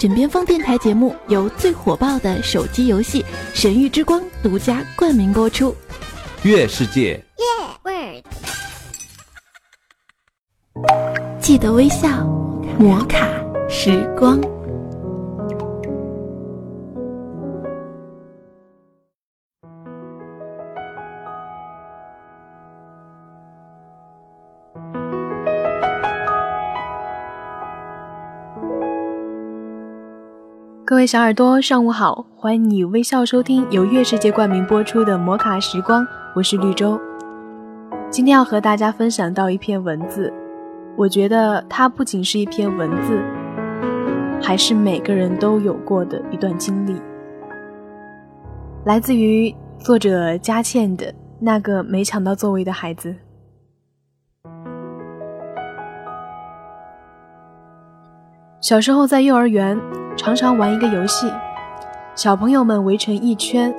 枕边风电台节目由最火爆的手机游戏《神域之光》独家冠名播出。月世界，记得微笑，摩卡时光。各位小耳朵，上午好！欢迎你微笑收听由月世界冠名播出的《摩卡时光》，我是绿洲。今天要和大家分享到一篇文字，我觉得它不仅是一篇文字，还是每个人都有过的一段经历。来自于作者佳倩的那个没抢到座位的孩子。小时候在幼儿园。常常玩一个游戏，小朋友们围成一圈，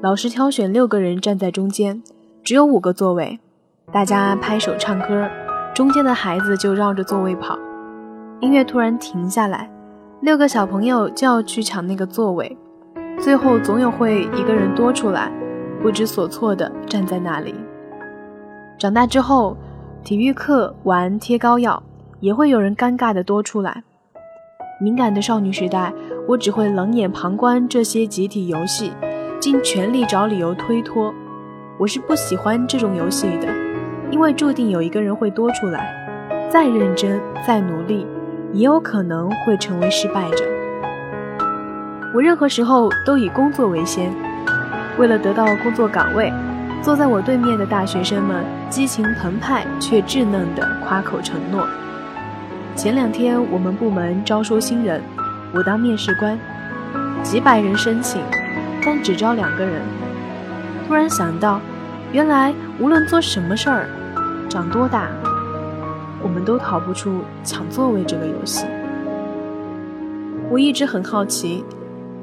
老师挑选六个人站在中间，只有五个座位，大家拍手唱歌，中间的孩子就绕着座位跑。音乐突然停下来，六个小朋友就要去抢那个座位，最后总有会一个人多出来，不知所措的站在那里。长大之后，体育课玩贴膏药，也会有人尴尬的多出来。敏感的少女时代，我只会冷眼旁观这些集体游戏，尽全力找理由推脱。我是不喜欢这种游戏的，因为注定有一个人会多出来，再认真再努力，也有可能会成为失败者。我任何时候都以工作为先，为了得到工作岗位，坐在我对面的大学生们激情澎湃却稚嫩地夸口承诺。前两天我们部门招收新人，我当面试官，几百人申请，但只招两个人。突然想到，原来无论做什么事儿，长多大，我们都逃不出抢座位这个游戏。我一直很好奇，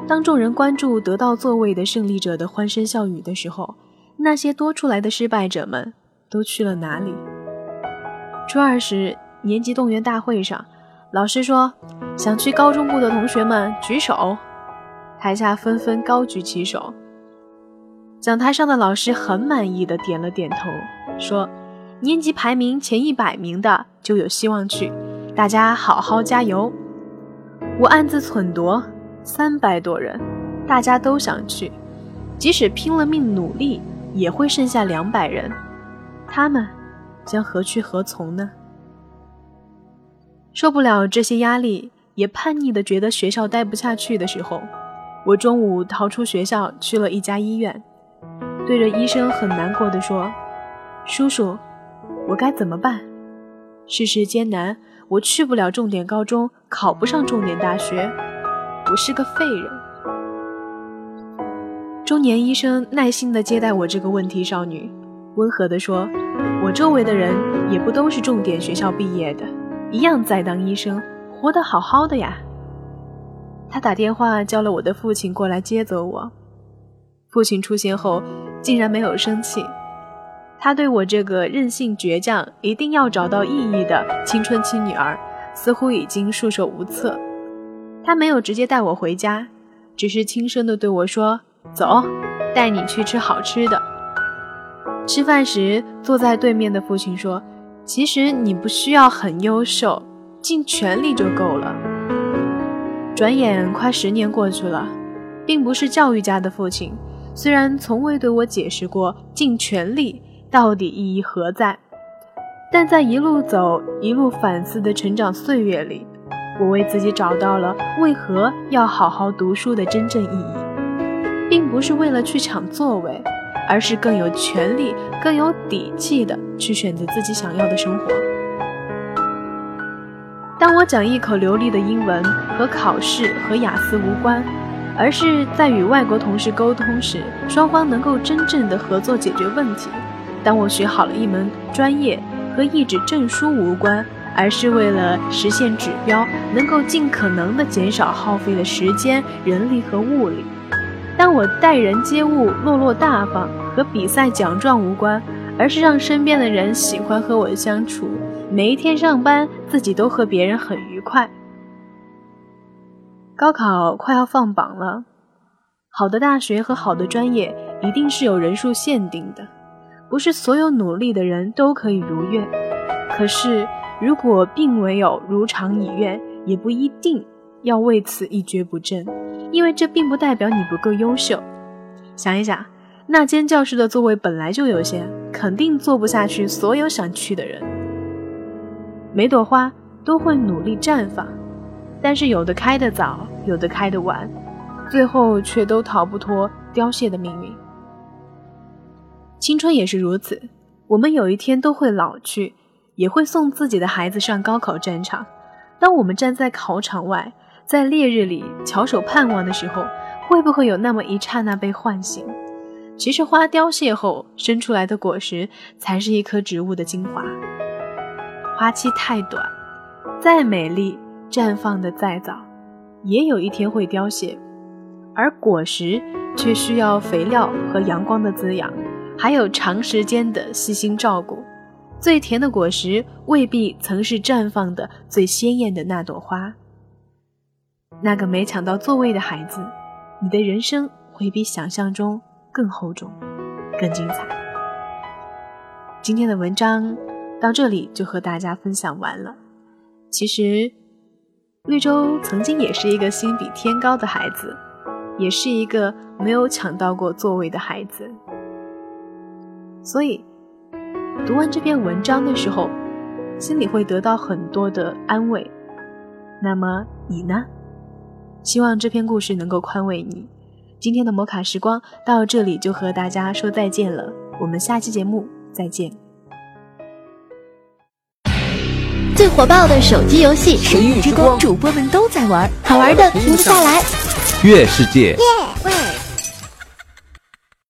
当众人关注得到座位的胜利者的欢声笑语的时候，那些多出来的失败者们都去了哪里？初二时。年级动员大会上，老师说：“想去高中部的同学们举手。”台下纷纷高举起手。讲台上的老师很满意的点了点头，说：“年级排名前一百名的就有希望去，大家好好加油。”我暗自忖度：三百多人，大家都想去，即使拼了命努力，也会剩下两百人，他们将何去何从呢？受不了这些压力，也叛逆的觉得学校待不下去的时候，我中午逃出学校去了一家医院，对着医生很难过的说：“叔叔，我该怎么办？世事艰难，我去不了重点高中，考不上重点大学，我是个废人。”中年医生耐心的接待我这个问题少女，温和的说：“我周围的人也不都是重点学校毕业的。”一样在当医生，活得好好的呀。他打电话叫了我的父亲过来接走我。父亲出现后，竟然没有生气。他对我这个任性倔强、一定要找到意义的青春期女儿，似乎已经束手无策。他没有直接带我回家，只是轻声地对我说：“走，带你去吃好吃的。”吃饭时，坐在对面的父亲说。其实你不需要很优秀，尽全力就够了。转眼快十年过去了，并不是教育家的父亲，虽然从未对我解释过尽全力到底意义何在，但在一路走、一路反思的成长岁月里，我为自己找到了为何要好好读书的真正意义，并不是为了去抢座位。而是更有权利、更有底气的去选择自己想要的生活。当我讲一口流利的英文和考试和雅思无关，而是在与外国同事沟通时，双方能够真正的合作解决问题。当我学好了一门专业和一纸证书无关，而是为了实现指标，能够尽可能的减少耗费的时间、人力和物力。当我待人接物落落大方，和比赛奖状无关，而是让身边的人喜欢和我相处，每一天上班自己都和别人很愉快。高考快要放榜了，好的大学和好的专业一定是有人数限定的，不是所有努力的人都可以如愿。可是，如果并没有如偿以愿，也不一定要为此一蹶不振，因为这并不代表你不够优秀。想一想，那间教室的座位本来就有限，肯定坐不下去所有想去的人。每朵花都会努力绽放。但是有的开得早，有的开得晚，最后却都逃不脱凋谢的命运。青春也是如此，我们有一天都会老去，也会送自己的孩子上高考战场。当我们站在考场外，在烈日里翘首盼望的时候，会不会有那么一刹那被唤醒？其实花凋谢后生出来的果实，才是一棵植物的精华。花期太短，再美丽。绽放的再早，也有一天会凋谢，而果实却需要肥料和阳光的滋养，还有长时间的细心照顾。最甜的果实未必曾是绽放的最鲜艳的那朵花。那个没抢到座位的孩子，你的人生会比想象中更厚重，更精彩。今天的文章到这里就和大家分享完了。其实。绿洲曾经也是一个心比天高的孩子，也是一个没有抢到过座位的孩子。所以，读完这篇文章的时候，心里会得到很多的安慰。那么你呢？希望这篇故事能够宽慰你。今天的摩卡时光到这里就和大家说再见了，我们下期节目再见。最火爆的手机游戏《神域之光》，主播们都在玩，好玩的停不下来。月世界。